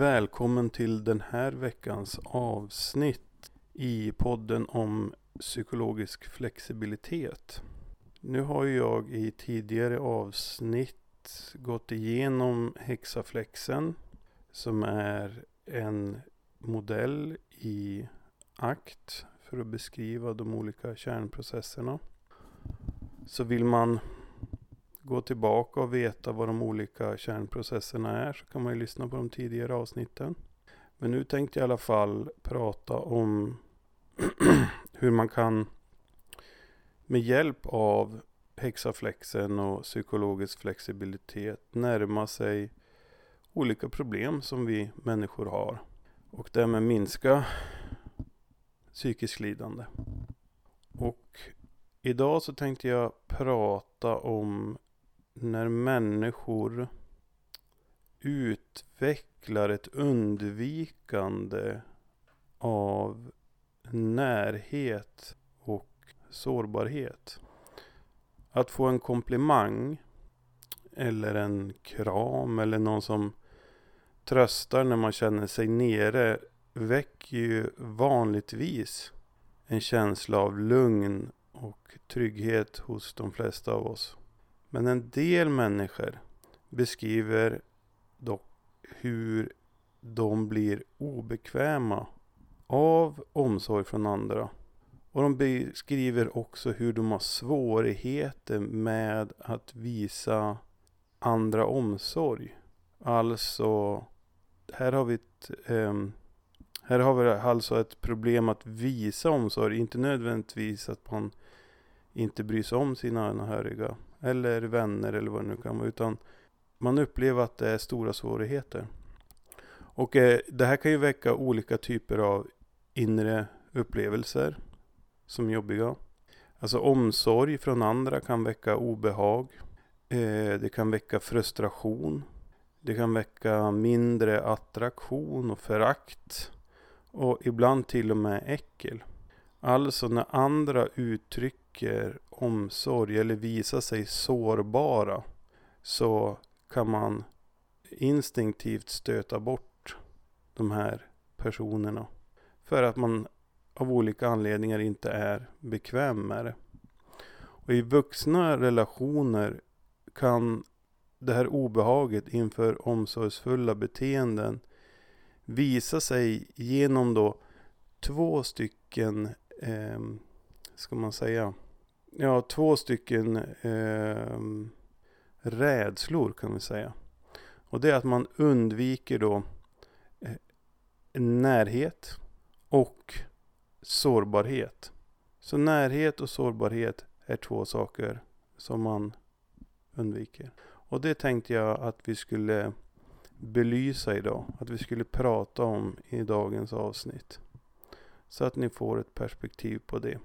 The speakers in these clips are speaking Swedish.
Välkommen till den här veckans avsnitt i podden om psykologisk flexibilitet. Nu har jag i tidigare avsnitt gått igenom hexaflexen som är en modell i akt för att beskriva de olika kärnprocesserna. Så vill man gå tillbaka och veta vad de olika kärnprocesserna är så kan man ju lyssna på de tidigare avsnitten. Men nu tänkte jag i alla fall prata om hur man kan med hjälp av hexaflexen och psykologisk flexibilitet närma sig olika problem som vi människor har och därmed minska psykiskt lidande. Och idag så tänkte jag prata om när människor utvecklar ett undvikande av närhet och sårbarhet. Att få en komplimang eller en kram eller någon som tröstar när man känner sig nere väcker ju vanligtvis en känsla av lugn och trygghet hos de flesta av oss. Men en del människor beskriver dock hur de blir obekväma av omsorg från andra. Och de beskriver också hur de har svårigheter med att visa andra omsorg. Alltså, här har vi ett, um, här har vi alltså ett problem att visa omsorg. Inte nödvändigtvis att man inte bryr sig om sina anhöriga eller vänner eller vad det nu kan vara. Utan man upplever att det är stora svårigheter. Och eh, det här kan ju väcka olika typer av inre upplevelser som är jobbiga. Alltså omsorg från andra kan väcka obehag. Eh, det kan väcka frustration. Det kan väcka mindre attraktion och förakt. Och ibland till och med äckel. Alltså när andra uttrycker omsorg eller visar sig sårbara så kan man instinktivt stöta bort de här personerna. För att man av olika anledningar inte är bekväm med det. Och i vuxna relationer kan det här obehaget inför omsorgsfulla beteenden visa sig genom då två stycken, eh, ska man säga, ja två stycken eh, rädslor kan vi säga. Och det är att man undviker då eh, närhet och sårbarhet. Så närhet och sårbarhet är två saker som man undviker. Och det tänkte jag att vi skulle belysa idag. Att vi skulle prata om i dagens avsnitt. Så att ni får ett perspektiv på det.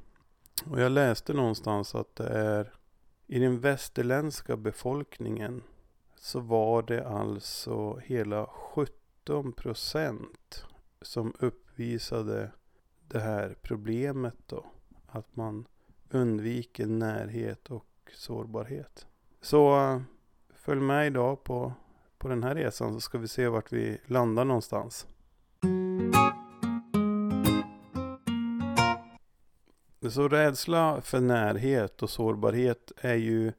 Och jag läste någonstans att det är i den västerländska befolkningen så var det alltså hela 17 procent som uppvisade det här problemet då. Att man undviker närhet och sårbarhet. Så eh, följ med idag på, på den här resan så ska vi se vart vi landar någonstans. Så rädsla för närhet och sårbarhet är ju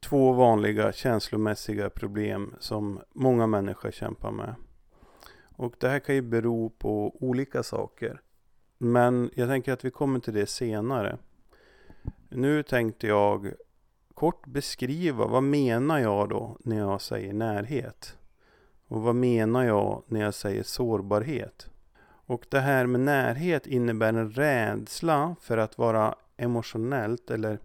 två vanliga känslomässiga problem som många människor kämpar med. Och det här kan ju bero på olika saker. Men jag tänker att vi kommer till det senare. Nu tänkte jag kort beskriva vad menar jag då när jag säger närhet? Och vad menar jag när jag säger sårbarhet? Och det här med närhet innebär en rädsla för att vara emotionellt eller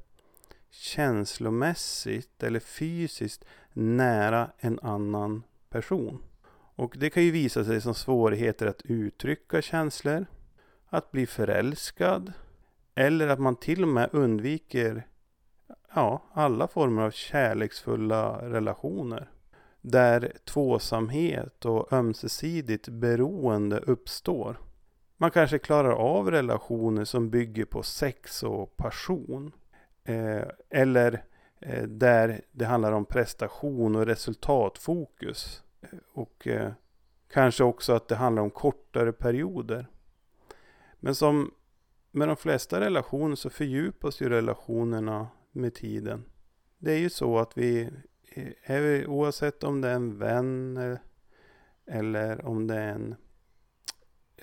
känslomässigt eller fysiskt nära en annan person. Och det kan ju visa sig som svårigheter att uttrycka känslor, att bli förälskad eller att man till och med undviker ja, alla former av kärleksfulla relationer där tvåsamhet och ömsesidigt beroende uppstår. Man kanske klarar av relationer som bygger på sex och passion. Eh, eller eh, där det handlar om prestation och resultatfokus. Eh, och eh, Kanske också att det handlar om kortare perioder. Men som med de flesta relationer så fördjupas ju relationerna med tiden. Det är ju så att vi, är vi oavsett om det är en vän eh, eller om det är en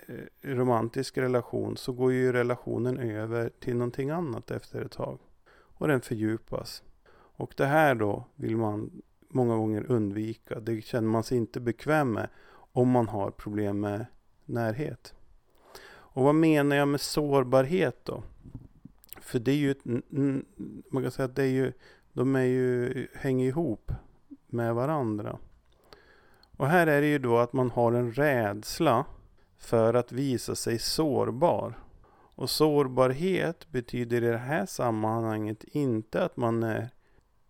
eh, romantisk relation så går ju relationen över till någonting annat efter ett tag. Och den fördjupas. Och det här då vill man många gånger undvika. Det känner man sig inte bekväm med om man har problem med närhet. Och vad menar jag med sårbarhet då? För det är ju, man kan säga att det är ju, de är ju, hänger ihop med varandra. Och här är det ju då att man har en rädsla för att visa sig sårbar. Och sårbarhet betyder i det här sammanhanget inte att man är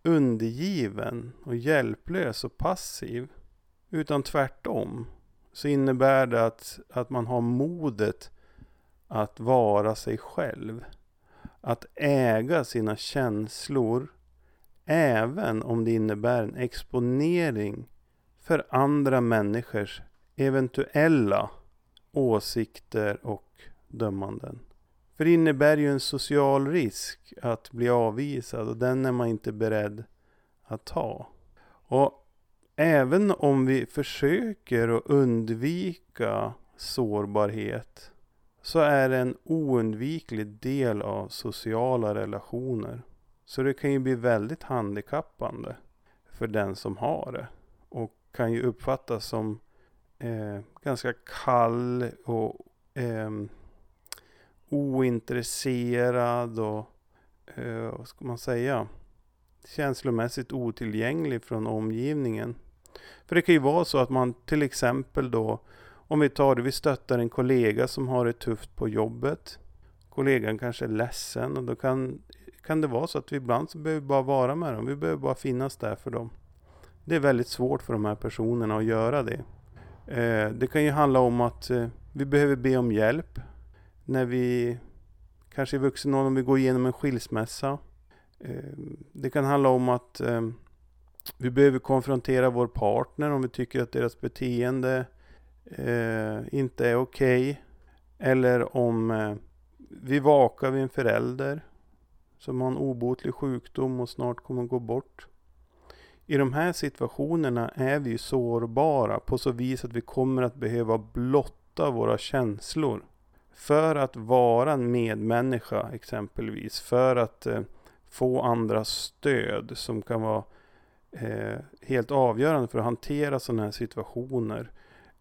undergiven och hjälplös och passiv. Utan tvärtom. Så innebär det att, att man har modet att vara sig själv. Att äga sina känslor. Även om det innebär en exponering för andra människors eventuella åsikter och dömanden. För det innebär ju en social risk att bli avvisad och den är man inte beredd att ta. Och även om vi försöker att undvika sårbarhet så är det en oundviklig del av sociala relationer. Så det kan ju bli väldigt handikappande för den som har det. Och kan ju uppfattas som eh, ganska kall och eh, ointresserad och eh, vad ska man säga? Känslomässigt otillgänglig från omgivningen. För det kan ju vara så att man till exempel då om vi tar det, vi stöttar en kollega som har det tufft på jobbet. Kollegan kanske är ledsen och då kan, kan det vara så att vi ibland så behöver bara vara med dem. Vi behöver bara finnas där för dem. Det är väldigt svårt för de här personerna att göra det. Eh, det kan ju handla om att eh, vi behöver be om hjälp när vi kanske i vuxen ålder, om vi går igenom en skilsmässa. Eh, det kan handla om att vi behöver konfrontera vår partner om vi tycker att deras beteende inte är okej. Okay. Eller om vi vakar vid en förälder som har en obotlig sjukdom och snart kommer att gå bort. I de här situationerna är vi sårbara på så vis att vi kommer att behöva blotta våra känslor. För att vara en medmänniska exempelvis. För att eh, få andras stöd som kan vara eh, helt avgörande för att hantera sådana här situationer.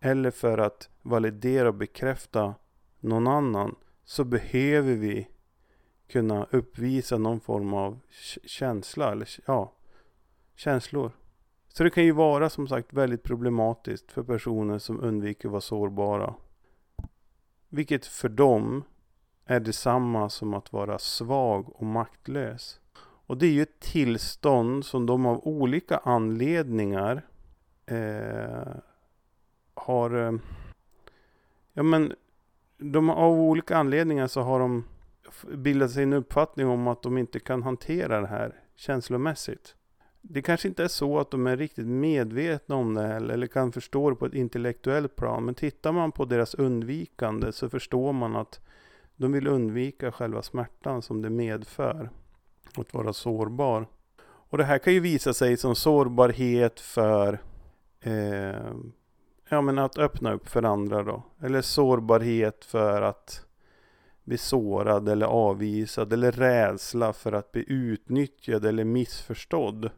Eller för att validera och bekräfta någon annan. Så behöver vi kunna uppvisa någon form av känsla. Eller ja, känslor. Så det kan ju vara som sagt väldigt problematiskt för personer som undviker att vara sårbara. Vilket för dem är detsamma som att vara svag och maktlös. Och det är ju ett tillstånd som de av olika anledningar eh, har... Eh, ja men, de, av olika anledningar så har de bildat sig en uppfattning om att de inte kan hantera det här känslomässigt. Det kanske inte är så att de är riktigt medvetna om det här eller kan förstå det på ett intellektuellt plan. Men tittar man på deras undvikande så förstår man att de vill undvika själva smärtan som det medför. Att vara sårbar. Och det här kan ju visa sig som sårbarhet för eh, ja, men att öppna upp för andra då. Eller sårbarhet för att bli sårad eller avvisad. Eller rädsla för att bli utnyttjad eller missförstådd.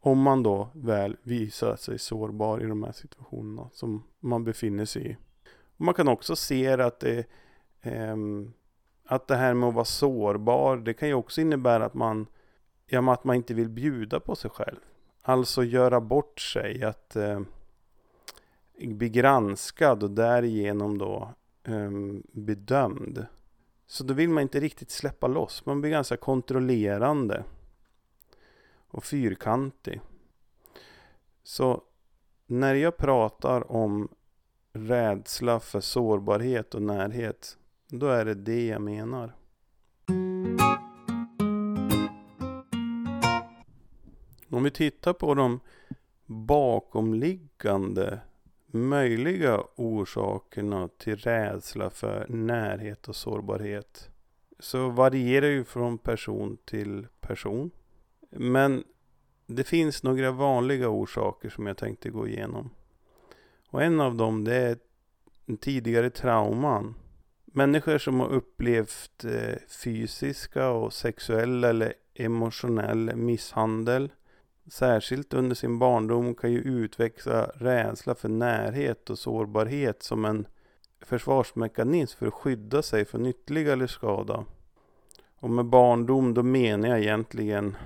Om man då väl visar sig sårbar i de här situationerna som man befinner sig i. Och man kan också se att det, eh, att det här med att vara sårbar, det kan ju också innebära att man, ja, att man inte vill bjuda på sig själv. Alltså göra bort sig, att eh, bli granskad och därigenom då eh, bedömd. Så då vill man inte riktigt släppa loss, man blir ganska kontrollerande och fyrkantig. Så när jag pratar om rädsla för sårbarhet och närhet, då är det det jag menar. Om vi tittar på de bakomliggande möjliga orsakerna till rädsla för närhet och sårbarhet så varierar ju från person till person. Men det finns några vanliga orsaker som jag tänkte gå igenom. Och en av dem det är tidigare trauman. Människor som har upplevt eh, fysiska och sexuell eller emotionell misshandel särskilt under sin barndom kan ju utveckla rädsla för närhet och sårbarhet som en försvarsmekanism för att skydda sig från ytterligare skada. Och med barndom då menar jag egentligen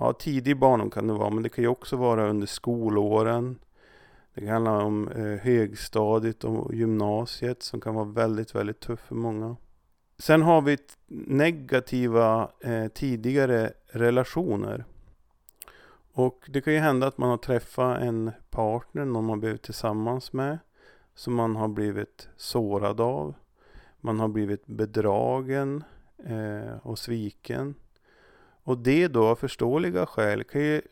Ja, tidig barndom kan det vara, men det kan ju också vara under skolåren. Det kan handla om eh, högstadiet och gymnasiet som kan vara väldigt, väldigt tufft för många. Sen har vi negativa eh, tidigare relationer. Och det kan ju hända att man har träffat en partner, någon man blivit tillsammans med, som man har blivit sårad av. Man har blivit bedragen eh, och sviken. Och det då av förståeliga skäl kan ju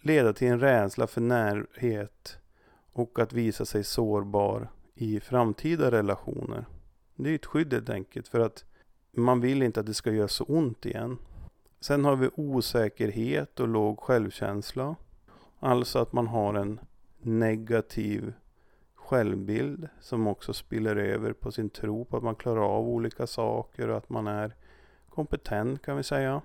leda till en rädsla för närhet och att visa sig sårbar i framtida relationer. Det är ett skydd helt enkelt för att man vill inte att det ska göra så ont igen. Sen har vi osäkerhet och låg självkänsla. Alltså att man har en negativ självbild som också spiller över på sin tro på att man klarar av olika saker och att man är kompetent kan vi säga.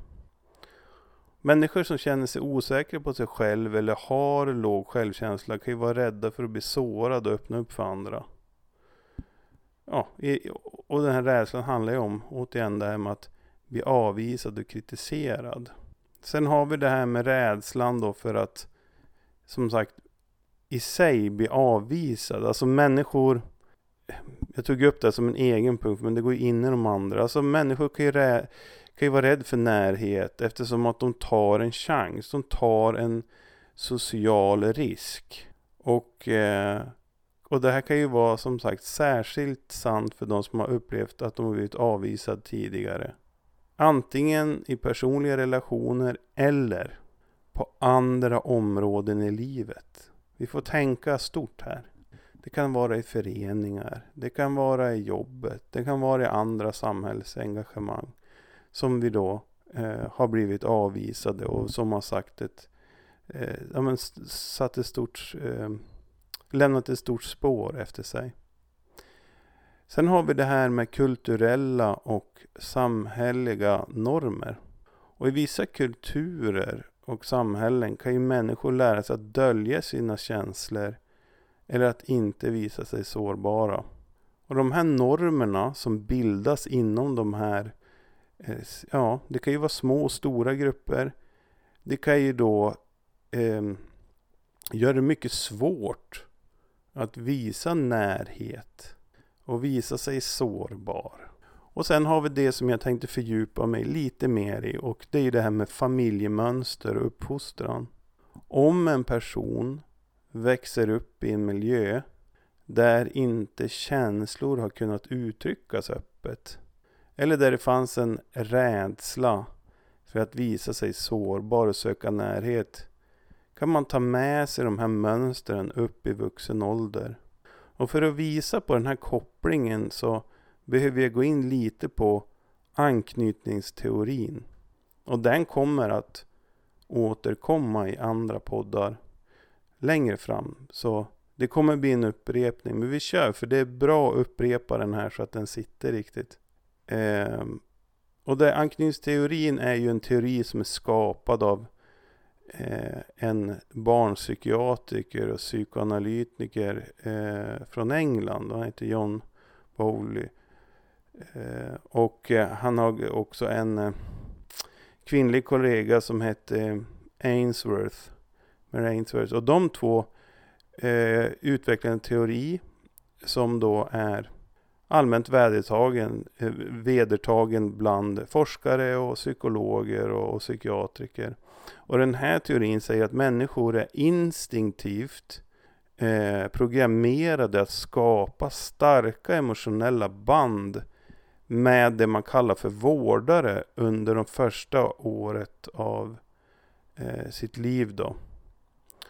Människor som känner sig osäkra på sig själv eller har låg självkänsla kan ju vara rädda för att bli sårade och öppna upp för andra. Ja, och den här rädslan handlar ju om, återigen det här med att bli avvisad och kritiserad. Sen har vi det här med rädslan då för att, som sagt, i sig bli avvisad. Alltså människor, jag tog upp det som en egen punkt, men det går ju in i de andra. Alltså människor kan ju, rä, kan ju vara rädda för närhet eftersom att de tar en chans. De tar en social risk. Och, eh, och det här kan ju vara som sagt särskilt sant för de som har upplevt att de har blivit avvisade tidigare. Antingen i personliga relationer eller på andra områden i livet. Vi får tänka stort här. Det kan vara i föreningar, det kan vara i jobbet, det kan vara i andra samhällsengagemang. Som vi då eh, har blivit avvisade och som har sagt ett, eh, ja, men satt ett stort, eh, lämnat ett stort spår efter sig. Sen har vi det här med kulturella och samhälleliga normer. Och i vissa kulturer och samhällen kan ju människor lära sig att dölja sina känslor eller att inte visa sig sårbara. Och de här normerna som bildas inom de här, eh, ja, det kan ju vara små och stora grupper. Det kan ju då eh, göra det mycket svårt att visa närhet och visa sig sårbar. Och sen har vi det som jag tänkte fördjupa mig lite mer i och det är ju det här med familjemönster och uppfostran. Om en person växer upp i en miljö där inte känslor har kunnat uttryckas öppet eller där det fanns en rädsla för att visa sig sårbar och söka närhet kan man ta med sig de här mönstren upp i vuxen ålder. Och för att visa på den här kopplingen så behöver jag gå in lite på anknytningsteorin. Och den kommer att återkomma i andra poddar längre fram. Så det kommer bli en upprepning. Men vi kör, för det är bra att upprepa den här så att den sitter riktigt. Eh, och det, anknytningsteorin är ju en teori som är skapad av Eh, en barnpsykiatriker och psykoanalytiker eh, från England. Han heter John Bowley. Eh, och eh, han har också en eh, kvinnlig kollega som hette eh, Ainsworth. Ainsworth. Och de två eh, utvecklade en teori som då är allmänt vedertagen, vedertagen bland forskare och psykologer och, och psykiatriker. Och den här teorin säger att människor är instinktivt eh, programmerade att skapa starka emotionella band med det man kallar för vårdare under de första året av eh, sitt liv. Då.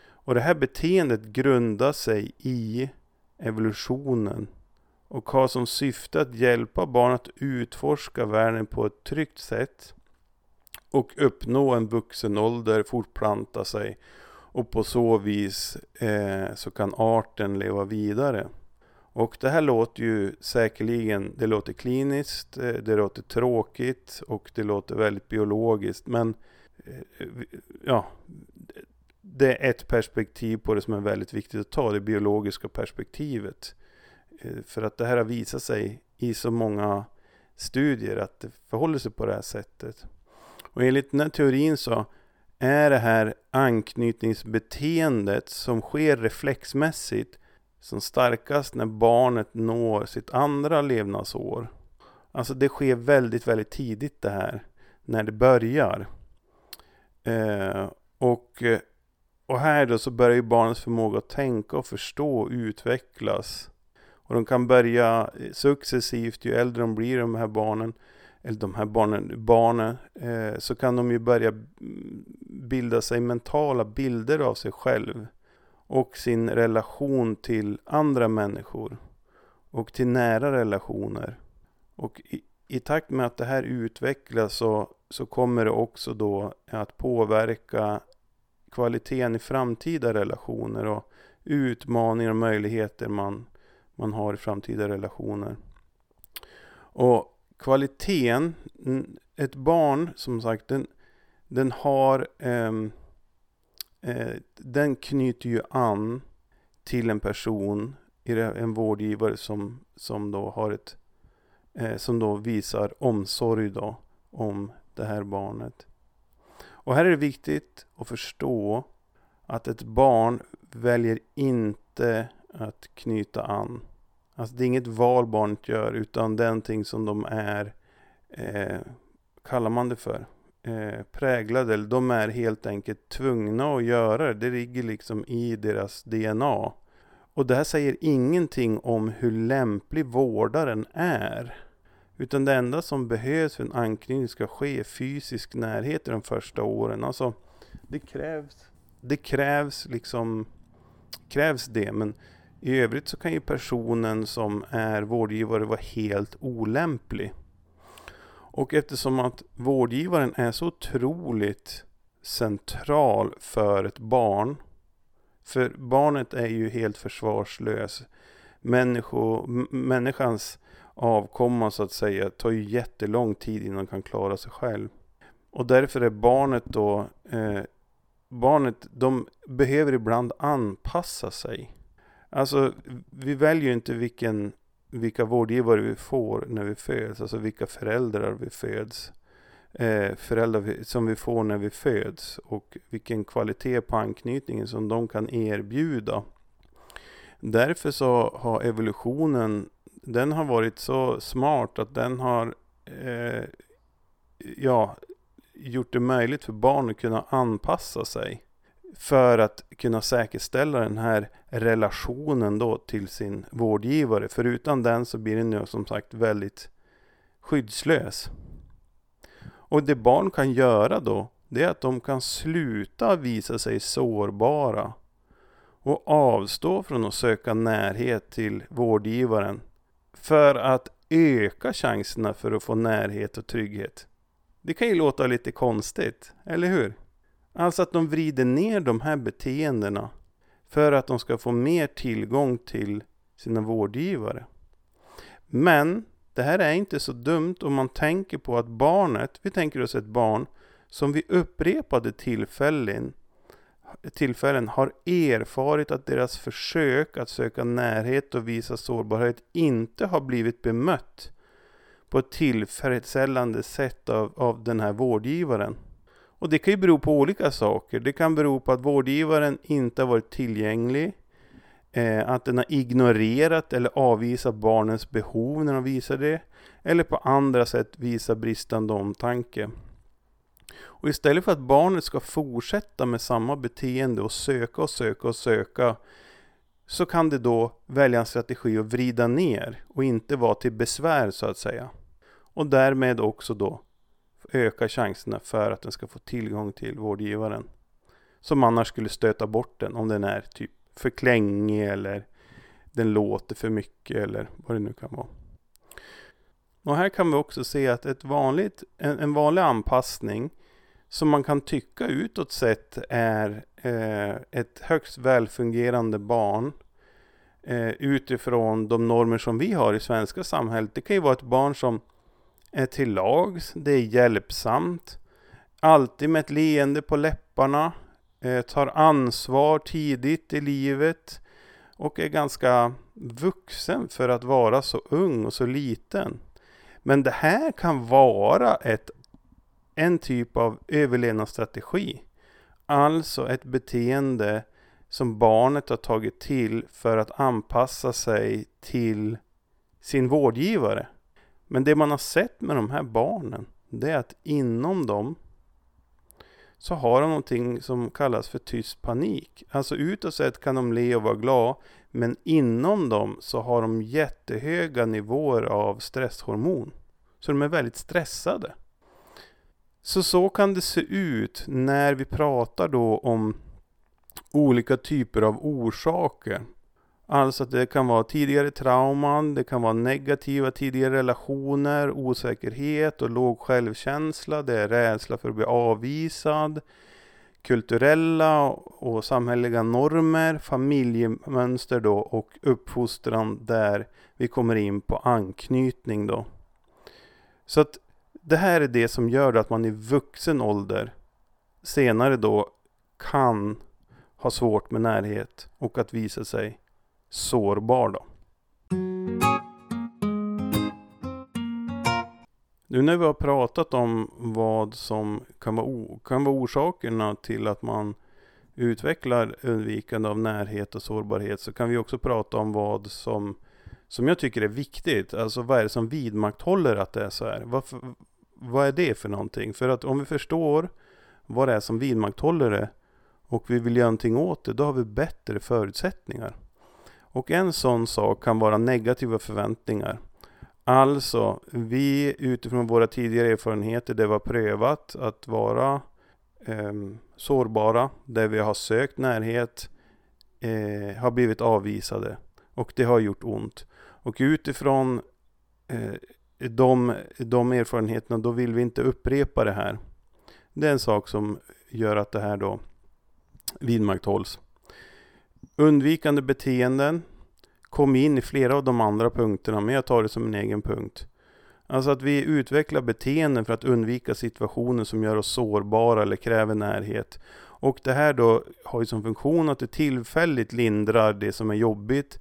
Och det här beteendet grundar sig i evolutionen och har som syfte att hjälpa barn att utforska världen på ett tryggt sätt och uppnå en vuxen ålder, fortplanta sig och på så vis eh, så kan arten leva vidare. Och det här låter ju säkerligen, det låter kliniskt, eh, det låter tråkigt och det låter väldigt biologiskt. Men eh, ja, det är ett perspektiv på det som är väldigt viktigt att ta, det biologiska perspektivet. Eh, för att det här har visat sig i så många studier att det förhåller sig på det här sättet. Och enligt den här teorin så är det här anknytningsbeteendet som sker reflexmässigt som starkast när barnet når sitt andra levnadsår. Alltså det sker väldigt, väldigt tidigt det här. När det börjar. Eh, och, och här då så börjar ju barnets förmåga att tänka och förstå och utvecklas. Och de kan börja successivt ju äldre de blir de här barnen eller de här barnen, barnen eh, så kan de ju börja bilda sig mentala bilder av sig själv och sin relation till andra människor och till nära relationer. Och i, i takt med att det här utvecklas så, så kommer det också då att påverka kvaliteten i framtida relationer och utmaningar och möjligheter man, man har i framtida relationer. Och kvaliteten, ett barn som sagt, den, den har um, eh, den knyter ju an till en person, en vårdgivare som, som då har ett eh, som då visar omsorg då om det här barnet. Och här är det viktigt att förstå att ett barn väljer inte att knyta an. Alltså det är inget val barnet gör utan det är någonting som de är, eh, kallar man det för, eh, präglade. Eller de är helt enkelt tvungna att göra det. Det ligger liksom i deras DNA. Och det här säger ingenting om hur lämplig vårdaren är. Utan det enda som behövs för en anknytning ska ske fysisk närhet i de första åren. Alltså, det krävs, det krävs liksom, krävs det. Men i övrigt så kan ju personen som är vårdgivare vara helt olämplig. Och eftersom att vårdgivaren är så otroligt central för ett barn. För barnet är ju helt försvarslös. Människo, människans avkomma så att säga tar ju jättelång tid innan den kan klara sig själv. Och därför är barnet då eh, Barnet, de behöver ibland anpassa sig. Alltså, vi väljer ju inte vilken vilka vårdgivare vi får när vi föds, alltså vilka föräldrar vi föds. Eh, föräldrar som vi får när vi föds och vilken kvalitet på anknytningen som de kan erbjuda. Därför så har evolutionen, den har varit så smart att den har eh, ja, gjort det möjligt för barn att kunna anpassa sig för att kunna säkerställa den här relationen då till sin vårdgivare. För utan den så blir den ju som sagt väldigt skyddslös. Och det barn kan göra då, det är att de kan sluta visa sig sårbara och avstå från att söka närhet till vårdgivaren för att öka chanserna för att få närhet och trygghet. Det kan ju låta lite konstigt, eller hur? Alltså att de vrider ner de här beteendena för att de ska få mer tillgång till sina vårdgivare. Men det här är inte så dumt om man tänker på att barnet, vi tänker oss ett barn som vid upprepade tillfällen, tillfällen har erfarit att deras försök att söka närhet och visa sårbarhet inte har blivit bemött på ett tillfredsställande sätt av, av den här vårdgivaren. Och det kan ju bero på olika saker. Det kan bero på att vårdgivaren inte har varit tillgänglig. Eh, att den har ignorerat eller avvisat barnens behov när de visar det. Eller på andra sätt visar bristande omtanke. Och istället för att barnet ska fortsätta med samma beteende och söka och söka och söka så kan det då välja en strategi att vrida ner och inte vara till besvär så att säga. Och därmed också då öka chanserna för att den ska få tillgång till vårdgivaren. Som annars skulle stöta bort den om den är typ för klängig eller den låter för mycket eller vad det nu kan vara. Och här kan vi också se att ett vanligt, en, en vanlig anpassning som man kan tycka utåt sett är eh, ett högst välfungerande barn eh, utifrån de normer som vi har i svenska samhället. Det kan ju vara ett barn som är till lags, det är hjälpsamt, alltid med ett leende på läpparna, eh, tar ansvar tidigt i livet och är ganska vuxen för att vara så ung och så liten. Men det här kan vara ett, en typ av överlevnadsstrategi. Alltså ett beteende som barnet har tagit till för att anpassa sig till sin vårdgivare. Men det man har sett med de här barnen, det är att inom dem så har de någonting som kallas för tyst panik. Alltså utåt sett kan de le och vara glada, men inom dem så har de jättehöga nivåer av stresshormon. Så de är väldigt stressade. Så så kan det se ut när vi pratar då om olika typer av orsaker. Alltså att det kan vara tidigare trauman, det kan vara negativa tidigare relationer, osäkerhet och låg självkänsla, det är rädsla för att bli avvisad, kulturella och samhälleliga normer, familjemönster då och uppfostran där vi kommer in på anknytning då. Så att det här är det som gör att man i vuxen ålder senare då kan ha svårt med närhet och att visa sig sårbar då. Nu när vi har pratat om vad som kan vara, kan vara orsakerna till att man utvecklar undvikande av närhet och sårbarhet så kan vi också prata om vad som, som jag tycker är viktigt. Alltså vad är det som vidmakthåller att det är så här? Varför, vad är det för någonting? För att om vi förstår vad det är som vidmakthåller det och vi vill göra någonting åt det, då har vi bättre förutsättningar. Och en sån sak kan vara negativa förväntningar. Alltså, vi utifrån våra tidigare erfarenheter där vi har prövat att vara eh, sårbara, där vi har sökt närhet, eh, har blivit avvisade. Och det har gjort ont. Och utifrån eh, de, de erfarenheterna, då vill vi inte upprepa det här. Det är en sak som gör att det här då vidmakthålls. Undvikande beteenden kom in i flera av de andra punkterna, men jag tar det som en egen punkt. Alltså att vi utvecklar beteenden för att undvika situationer som gör oss sårbara eller kräver närhet. Och det här då har ju som funktion att det tillfälligt lindrar det som är jobbigt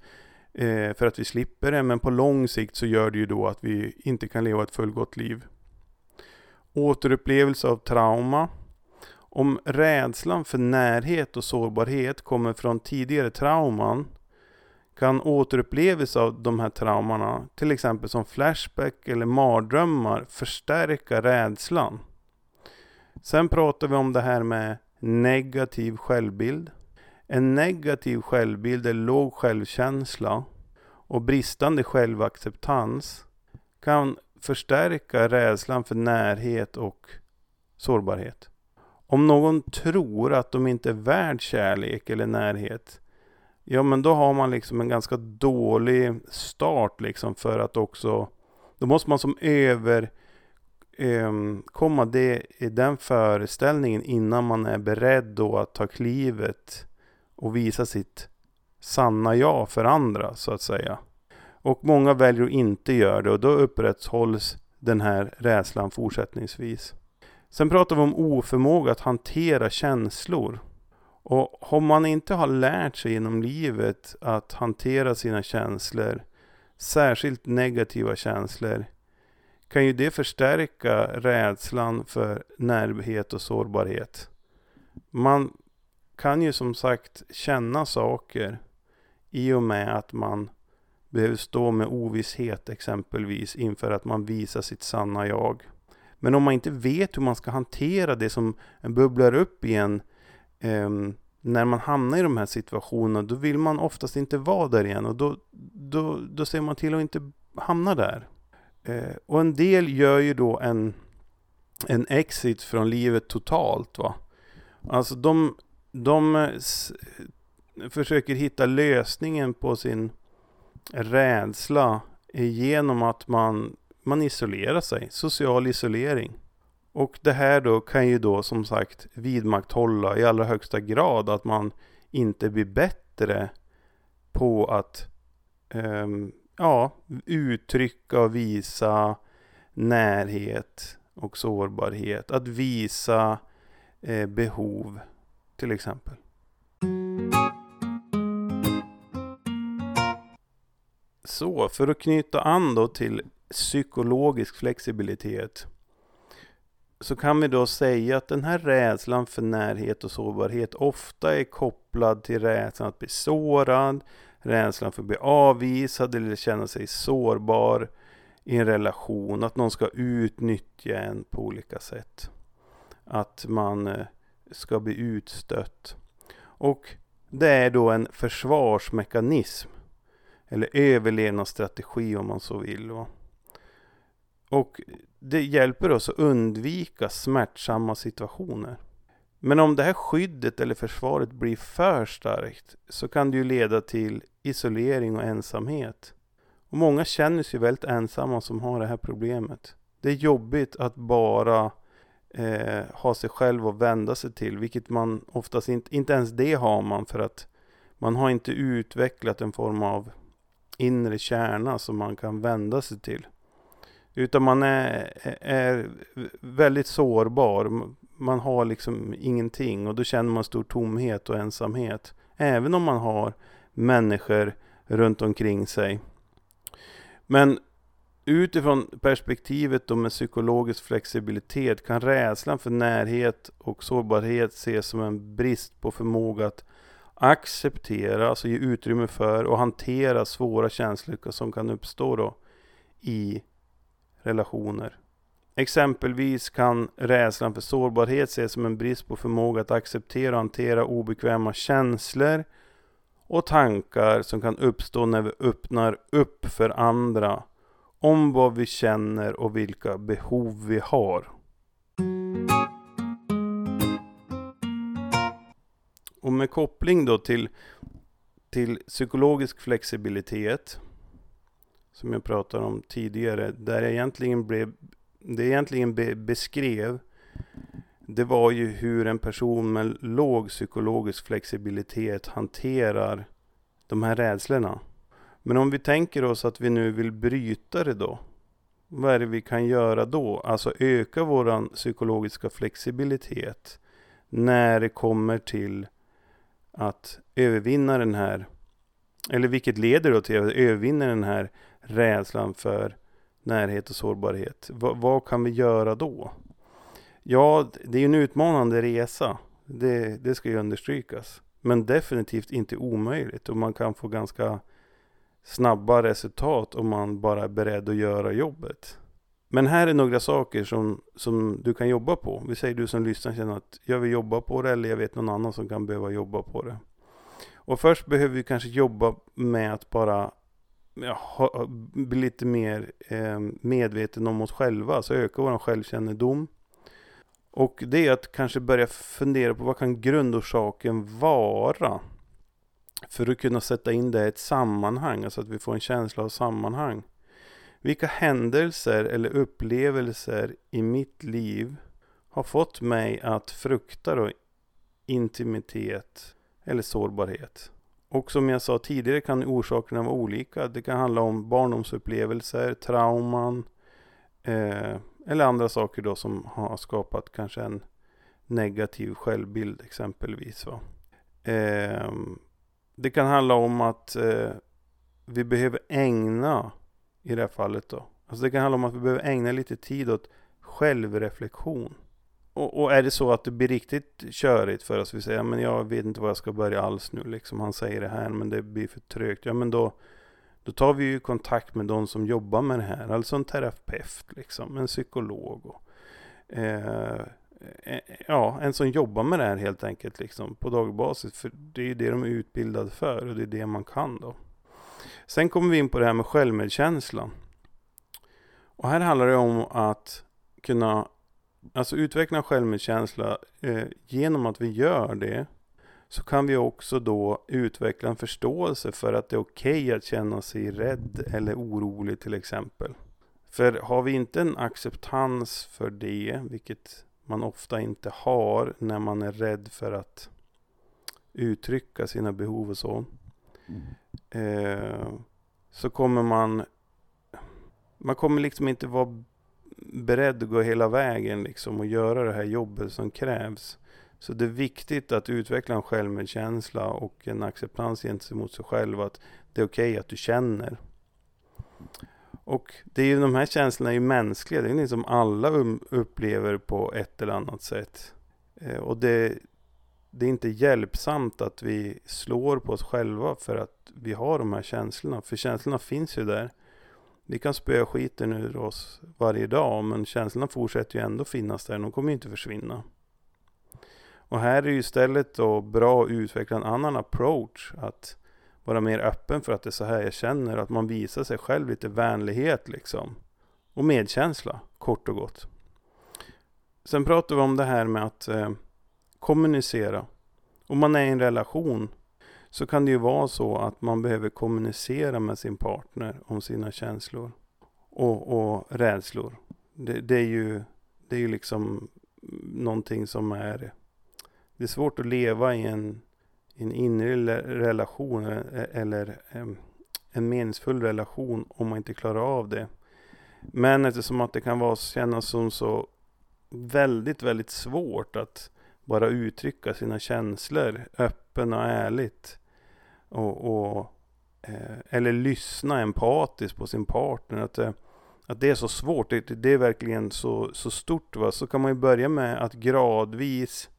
eh, för att vi slipper det, men på lång sikt så gör det ju då att vi inte kan leva ett fullgott liv. Återupplevelse av trauma om rädslan för närhet och sårbarhet kommer från tidigare trauman kan återupplevelse av de här traumorna, till exempel som flashback eller mardrömmar, förstärka rädslan. Sen pratar vi om det här med negativ självbild. En negativ självbild är låg självkänsla och bristande självacceptans kan förstärka rädslan för närhet och sårbarhet. Om någon tror att de inte är värd kärlek eller närhet, ja men då har man liksom en ganska dålig start liksom för att också, då måste man som över ehm, komma det i den föreställningen innan man är beredd då att ta klivet och visa sitt sanna jag för andra så att säga. Och många väljer att inte göra det och då upprätthålls den här rädslan fortsättningsvis. Sen pratar vi om oförmåga att hantera känslor. Och om man inte har lärt sig genom livet att hantera sina känslor, särskilt negativa känslor, kan ju det förstärka rädslan för närhet och sårbarhet. Man kan ju som sagt känna saker i och med att man behöver stå med ovisshet exempelvis inför att man visar sitt sanna jag. Men om man inte vet hur man ska hantera det som bubblar upp igen eh, när man hamnar i de här situationerna, då vill man oftast inte vara där igen och då, då, då ser man till att inte hamna där. Eh, och en del gör ju då en, en exit från livet totalt. va. Alltså de, de försöker hitta lösningen på sin rädsla genom att man, man isolerar sig, social isolering. Och det här då kan ju då som sagt vidmakthålla i allra högsta grad att man inte blir bättre på att um, ja, uttrycka och visa närhet och sårbarhet. Att visa eh, behov till exempel. Så, för att knyta an då till psykologisk flexibilitet så kan vi då säga att den här rädslan för närhet och sårbarhet ofta är kopplad till rädslan att bli sårad, rädslan för att bli avvisad eller känna sig sårbar i en relation, att någon ska utnyttja en på olika sätt. Att man eh, ska bli utstött. Och det är då en försvarsmekanism. Eller överlevnadsstrategi om man så vill. Och det hjälper oss att undvika smärtsamma situationer. Men om det här skyddet eller försvaret blir för starkt så kan det ju leda till isolering och ensamhet. Och många känner sig väldigt ensamma som har det här problemet. Det är jobbigt att bara eh, ha sig själv att vända sig till, vilket man oftast inte, inte ens det har man för att man har inte utvecklat en form av inre kärna som man kan vända sig till. Utan man är, är väldigt sårbar. Man har liksom ingenting och då känner man stor tomhet och ensamhet. Även om man har människor runt omkring sig. Men utifrån perspektivet då med psykologisk flexibilitet kan rädslan för närhet och sårbarhet ses som en brist på förmåga att acceptera, alltså ge utrymme för och hantera svåra känslor som kan uppstå då i relationer. Exempelvis kan rädslan för sårbarhet ses som en brist på förmåga att acceptera och hantera obekväma känslor och tankar som kan uppstå när vi öppnar upp för andra om vad vi känner och vilka behov vi har. Och med koppling då till, till psykologisk flexibilitet som jag pratade om tidigare, där jag egentligen blev, det egentligen be, beskrev, det var ju hur en person med låg psykologisk flexibilitet hanterar de här rädslorna. Men om vi tänker oss att vi nu vill bryta det då, vad är det vi kan göra då? Alltså öka vår psykologiska flexibilitet när det kommer till att övervinna den här, eller vilket leder då till att övervinna den här rädslan för närhet och sårbarhet. V vad kan vi göra då? Ja, det är en utmanande resa. Det, det ska ju understrykas. Men definitivt inte omöjligt och man kan få ganska snabba resultat om man bara är beredd att göra jobbet. Men här är några saker som, som du kan jobba på. Vi säger du som lyssnar känner att jag vill jobba på det eller jag vet någon annan som kan behöva jobba på det. Och först behöver vi kanske jobba med att bara ja, bli lite mer eh, medveten om oss själva, alltså öka vår självkännedom. Och det är att kanske börja fundera på vad kan grundorsaken vara? För att kunna sätta in det i ett sammanhang, alltså att vi får en känsla av sammanhang. Vilka händelser eller upplevelser i mitt liv har fått mig att frukta då intimitet eller sårbarhet? Och som jag sa tidigare kan orsakerna vara olika. Det kan handla om barndomsupplevelser, trauman eh, eller andra saker då som har skapat kanske en negativ självbild exempelvis. Va? Eh, det kan handla om att eh, vi behöver ägna, i det här fallet då, alltså det kan handla om att vi behöver ägna lite tid åt självreflektion. Och, och, är det så att det blir riktigt körigt för oss, vi säger men jag vet inte var jag ska börja alls nu liksom. Han säger det här men det blir för trögt. Ja men då, då tar vi ju kontakt med de som jobbar med det här. Alltså en terapeut liksom, en psykolog. Och, eh, eh, ja, en som jobbar med det här helt enkelt liksom på dagbasis. För det är ju det de är utbildade för och det är det man kan då. Sen kommer vi in på det här med självmedkänslan. Och här handlar det om att kunna Alltså utveckla självmedkänsla eh, genom att vi gör det så kan vi också då utveckla en förståelse för att det är okej okay att känna sig rädd eller orolig till exempel. För har vi inte en acceptans för det, vilket man ofta inte har när man är rädd för att uttrycka sina behov och så. Mm. Eh, så kommer man man kommer liksom inte vara beredd att gå hela vägen liksom och göra det här jobbet som krävs. Så det är viktigt att utveckla en självmedkänsla och en acceptans gentemot sig själv att det är okej okay att du känner. Och det är ju, de här känslorna är ju mänskliga, det är något som alla um, upplever på ett eller annat sätt. Eh, och det, det är inte hjälpsamt att vi slår på oss själva för att vi har de här känslorna. För känslorna finns ju där. Vi kan spöa skiten ur oss varje dag, men känslorna fortsätter ju ändå finnas där. De kommer ju inte försvinna. Och här är det ju istället då bra att utveckla en annan approach. Att vara mer öppen för att det är så här jag känner. Att man visar sig själv lite vänlighet liksom. Och medkänsla, kort och gott. Sen pratar vi om det här med att eh, kommunicera. Om man är i en relation så kan det ju vara så att man behöver kommunicera med sin partner om sina känslor och, och rädslor. Det, det, är ju, det är ju liksom någonting som är... Det är svårt att leva i en, en inre relation eller en meningsfull relation om man inte klarar av det. Men eftersom att det kan vara, kännas som så väldigt, väldigt svårt att bara uttrycka sina känslor öppen och ärligt. Och, och eh, eller lyssna empatiskt på sin partner. Att, eh, att det är så svårt, det, det, är verkligen så, så stort. Va? Så kan man ju börja med att gradvis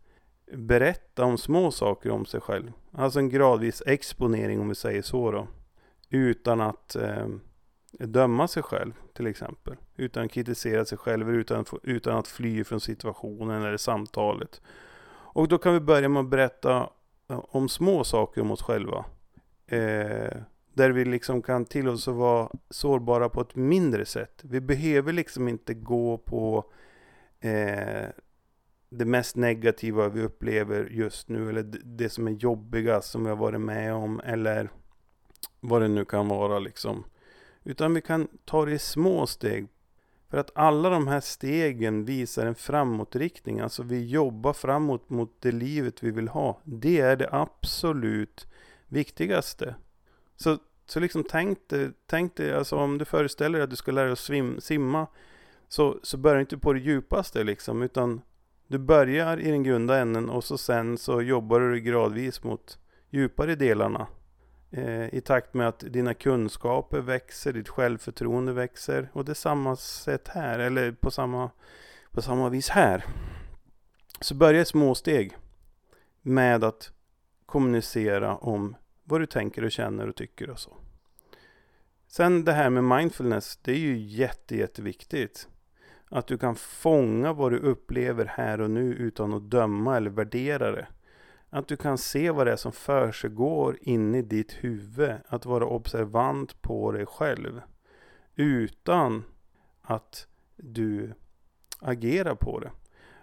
berätta om små saker om sig själv. Alltså en gradvis exponering om vi säger så då. Utan att eh, döma sig själv till exempel. Utan att kritisera sig själv utan, utan att fly från situationen eller samtalet. Och då kan vi börja med att berätta eh, om små saker om oss själva. Eh, där vi liksom kan till oss att vara sårbara på ett mindre sätt. Vi behöver liksom inte gå på eh, det mest negativa vi upplever just nu. Eller det som är jobbigast som vi har varit med om. Eller vad det nu kan vara liksom. Utan vi kan ta det i små steg för att alla de här stegen visar en framåtriktning. Alltså vi jobbar framåt mot det livet vi vill ha. Det är det absolut viktigaste. Så, så liksom tänk dig, tänk dig alltså om du föreställer dig att du ska lära dig att svim, simma. Så, så börjar inte på det djupaste liksom. Utan du börjar i den grunda änden och så sen så jobbar du gradvis mot djupare delarna Eh, i takt med att dina kunskaper växer, ditt självförtroende växer. Och det är samma sätt här, eller på samma, på samma vis här. Så börja i små steg med att kommunicera om vad du tänker och känner och tycker och så. Sen det här med mindfulness, det är ju jätte, jätteviktigt. Att du kan fånga vad du upplever här och nu utan att döma eller värdera det. Att du kan se vad det är som försiggår inne i ditt huvud. Att vara observant på dig själv. Utan att du agerar på det.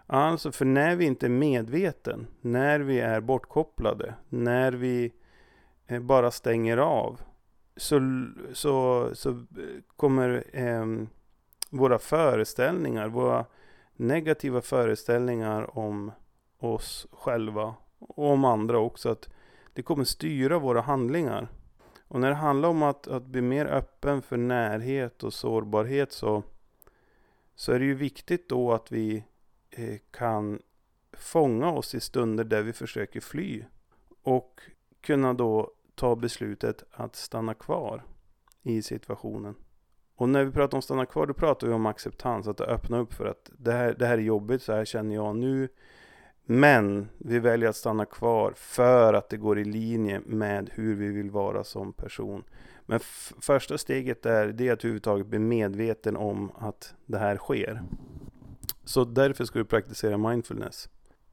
Alltså, för när vi inte är medveten, när vi är bortkopplade, när vi eh, bara stänger av, så, så, så eh, kommer eh, våra föreställningar, våra negativa föreställningar om oss själva och om andra också, att det kommer styra våra handlingar. Och när det handlar om att, att bli mer öppen för närhet och sårbarhet så, så är det ju viktigt då att vi eh, kan fånga oss i stunder där vi försöker fly. Och kunna då ta beslutet att stanna kvar i situationen. Och när vi pratar om stanna kvar, då pratar vi om acceptans. Att öppna upp för att det här, det här är jobbigt, så här känner jag nu. Men vi väljer att stanna kvar för att det går i linje med hur vi vill vara som person. Men första steget är det att överhuvudtaget bli medveten om att det här sker. Så därför ska du praktisera mindfulness.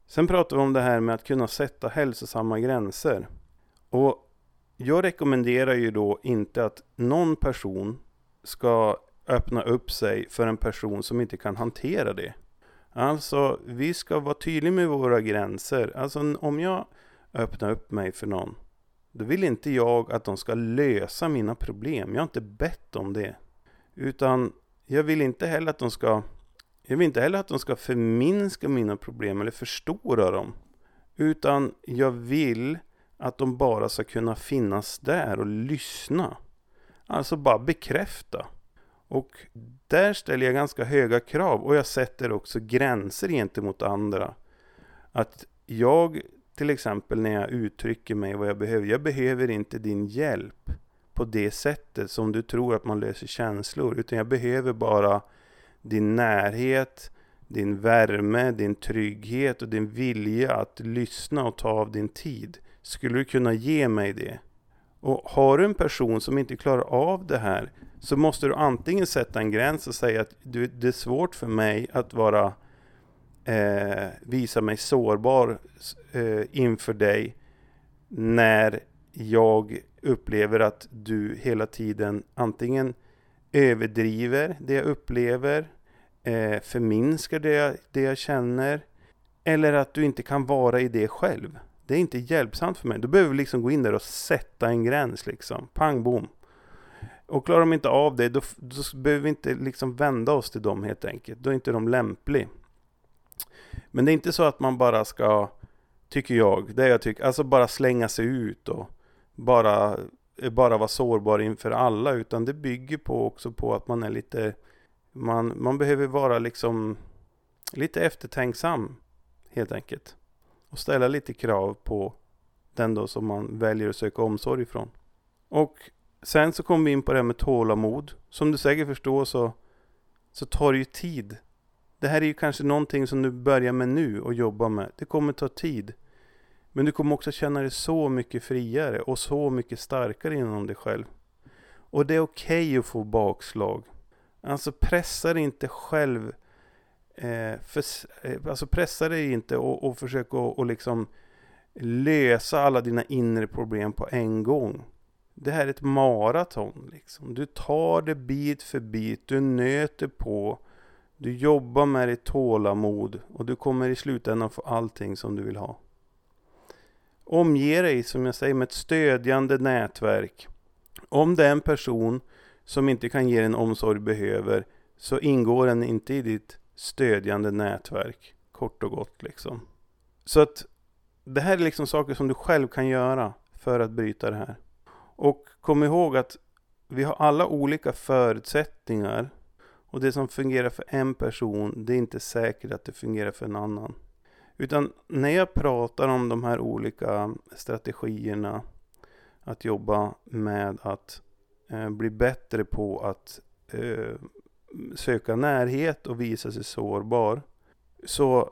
Sen pratar vi om det här med att kunna sätta hälsosamma gränser. Och jag rekommenderar ju då inte att någon person ska öppna upp sig för en person som inte kan hantera det. Alltså, vi ska vara tydliga med våra gränser. Alltså, om jag öppnar upp mig för någon. Då vill inte jag att de ska lösa mina problem. Jag har inte bett om det. Utan jag vill inte heller att de ska jag vill inte heller att de ska förminska mina problem eller förstora dem. Utan jag vill att de bara ska kunna finnas där och lyssna. Alltså bara bekräfta. Och där ställer jag ganska höga krav och jag sätter också gränser gentemot andra. Att jag till exempel när jag uttrycker mig vad jag behöver. Jag behöver inte din hjälp på det sättet som du tror att man löser känslor. Utan jag behöver bara din närhet, din värme, din trygghet och din vilja att lyssna och ta av din tid. Skulle du kunna ge mig det? Och har du en person som inte klarar av det här så måste du antingen sätta en gräns och säga att du, det är svårt för mig att vara eh, visa mig sårbar eh, inför dig när jag upplever att du hela tiden antingen överdriver det jag upplever, eh, förminskar det jag, det jag känner eller att du inte kan vara i det själv. Det är inte hjälpsamt för mig. Då behöver vi liksom gå in där och sätta en gräns liksom. Pang bom. Och klarar de inte av det, då, då behöver vi inte liksom vända oss till dem helt enkelt. Då är inte de lämpliga. Men det är inte så att man bara ska, tycker jag, det jag tycker, alltså bara slänga sig ut och bara, eh, bara vara sårbar inför alla. Utan det bygger på också på att man är lite, man, man behöver vara liksom lite eftertänksam helt enkelt. Och ställa lite krav på den då som man väljer att söka omsorg ifrån. Och sen så kom vi in på det här med tålamod. Som du säkert förstår så, så tar det ju tid det här är ju kanske någonting som du börjar med nu och jobbar med. Det kommer ta tid. Men du kommer också känna dig så mycket friare och så mycket starkare inom dig själv. Och det är okej okay att få bakslag. Alltså pressa dig inte själv. Eh, för, eh, alltså pressa dig inte och, och försök att och liksom lösa alla dina inre problem på en gång. Det här är ett maraton. Liksom. Du tar det bit för bit, du nöter på. Du jobbar med ditt tålamod och du kommer i slutändan få allting som du vill ha. Omge dig, som jag säger, med ett stödjande nätverk. Om det är en person som inte kan ge den omsorg du behöver så ingår den inte i ditt stödjande nätverk. Kort och gott liksom. Så att det här är liksom saker som du själv kan göra för att bryta det här. Och kom ihåg att vi har alla olika förutsättningar och det som fungerar för en person, det är inte säkert att det fungerar för en annan. Utan när jag pratar om de här olika strategierna, att jobba med att eh, bli bättre på att eh, söka närhet och visa sig sårbar. Så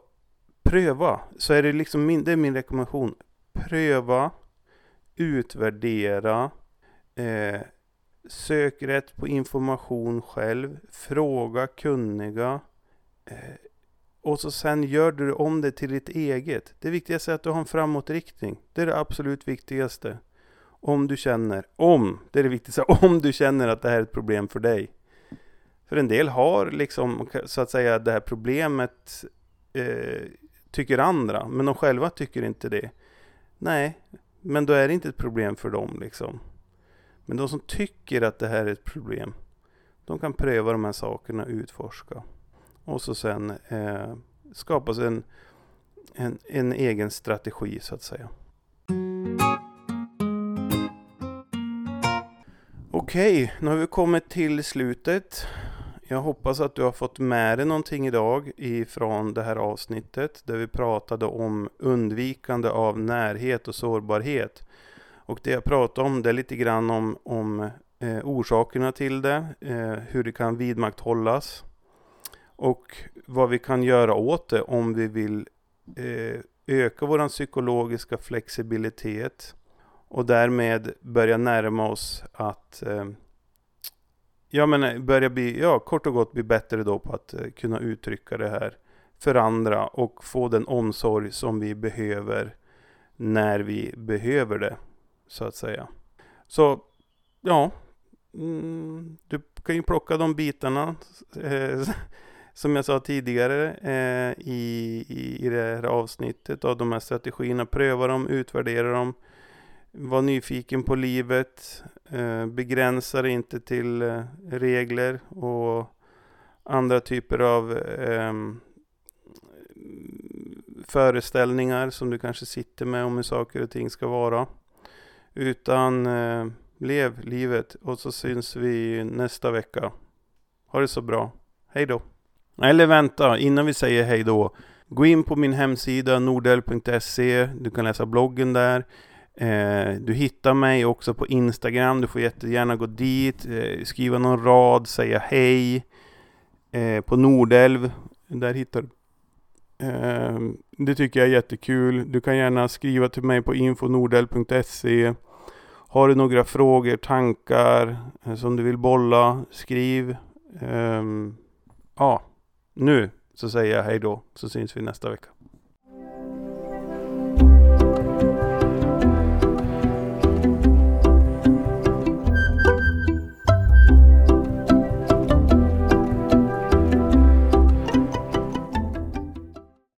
pröva, så är det liksom min, det är min rekommendation. Pröva, utvärdera, eh, Sök rätt på information själv. Fråga kunniga. Eh, och så sen gör du om det till ditt eget. Det viktigaste är att du har en framåtriktning. Det är det absolut viktigaste. Om du känner, om, det är det viktigaste, om du känner att det här är ett problem för dig. För en del har liksom, så att säga, det här problemet eh, tycker andra, men de själva tycker inte det. Nej, men då är det inte ett problem för dem liksom. Men de som tycker att det här är ett problem, de kan pröva de här sakerna, utforska. Och så sen eh, skapas en, en, en egen strategi så att säga. Okej, nu har vi kommit till slutet. Jag hoppas att du har fått med dig någonting idag ifrån det här avsnittet där vi pratade om undvikande av närhet och sårbarhet. Och det jag pratar om det är lite grann om, om eh, orsakerna till det, eh, hur det kan vidmakthållas och vad vi kan göra åt det om vi vill eh, öka vår psykologiska flexibilitet och därmed börja närma oss att eh, ja, men eh, börja bli, ja, kort och gott bli bättre då på att eh, kunna uttrycka det här för andra och få den omsorg som vi behöver när vi behöver det så att säga. Så ja, mm, du kan ju plocka de bitarna eh, som jag sa tidigare eh, i, i, i det här avsnittet av de här strategierna. Pröva dem, utvärdera dem. Var nyfiken på livet. Eh, Begränsa dig inte till eh, regler och andra typer av ehm, föreställningar som du kanske sitter med om hur saker och ting ska vara. Utan eh, lev livet och så syns vi nästa vecka. Ha det så bra. Hej då. Eller vänta, innan vi säger hej då. Gå in på min hemsida nordel.se. Du kan läsa bloggen där. Eh, du hittar mig också på Instagram. Du får jättegärna gå dit, eh, skriva någon rad, säga hej. Eh, på Nordelv, där hittar du eh, det tycker jag är jättekul. Du kan gärna skriva till mig på infonordelv.se. Har du några frågor, tankar eh, som du vill bolla, skriv. Eh, ja, nu så säger jag hej då, så syns vi nästa vecka.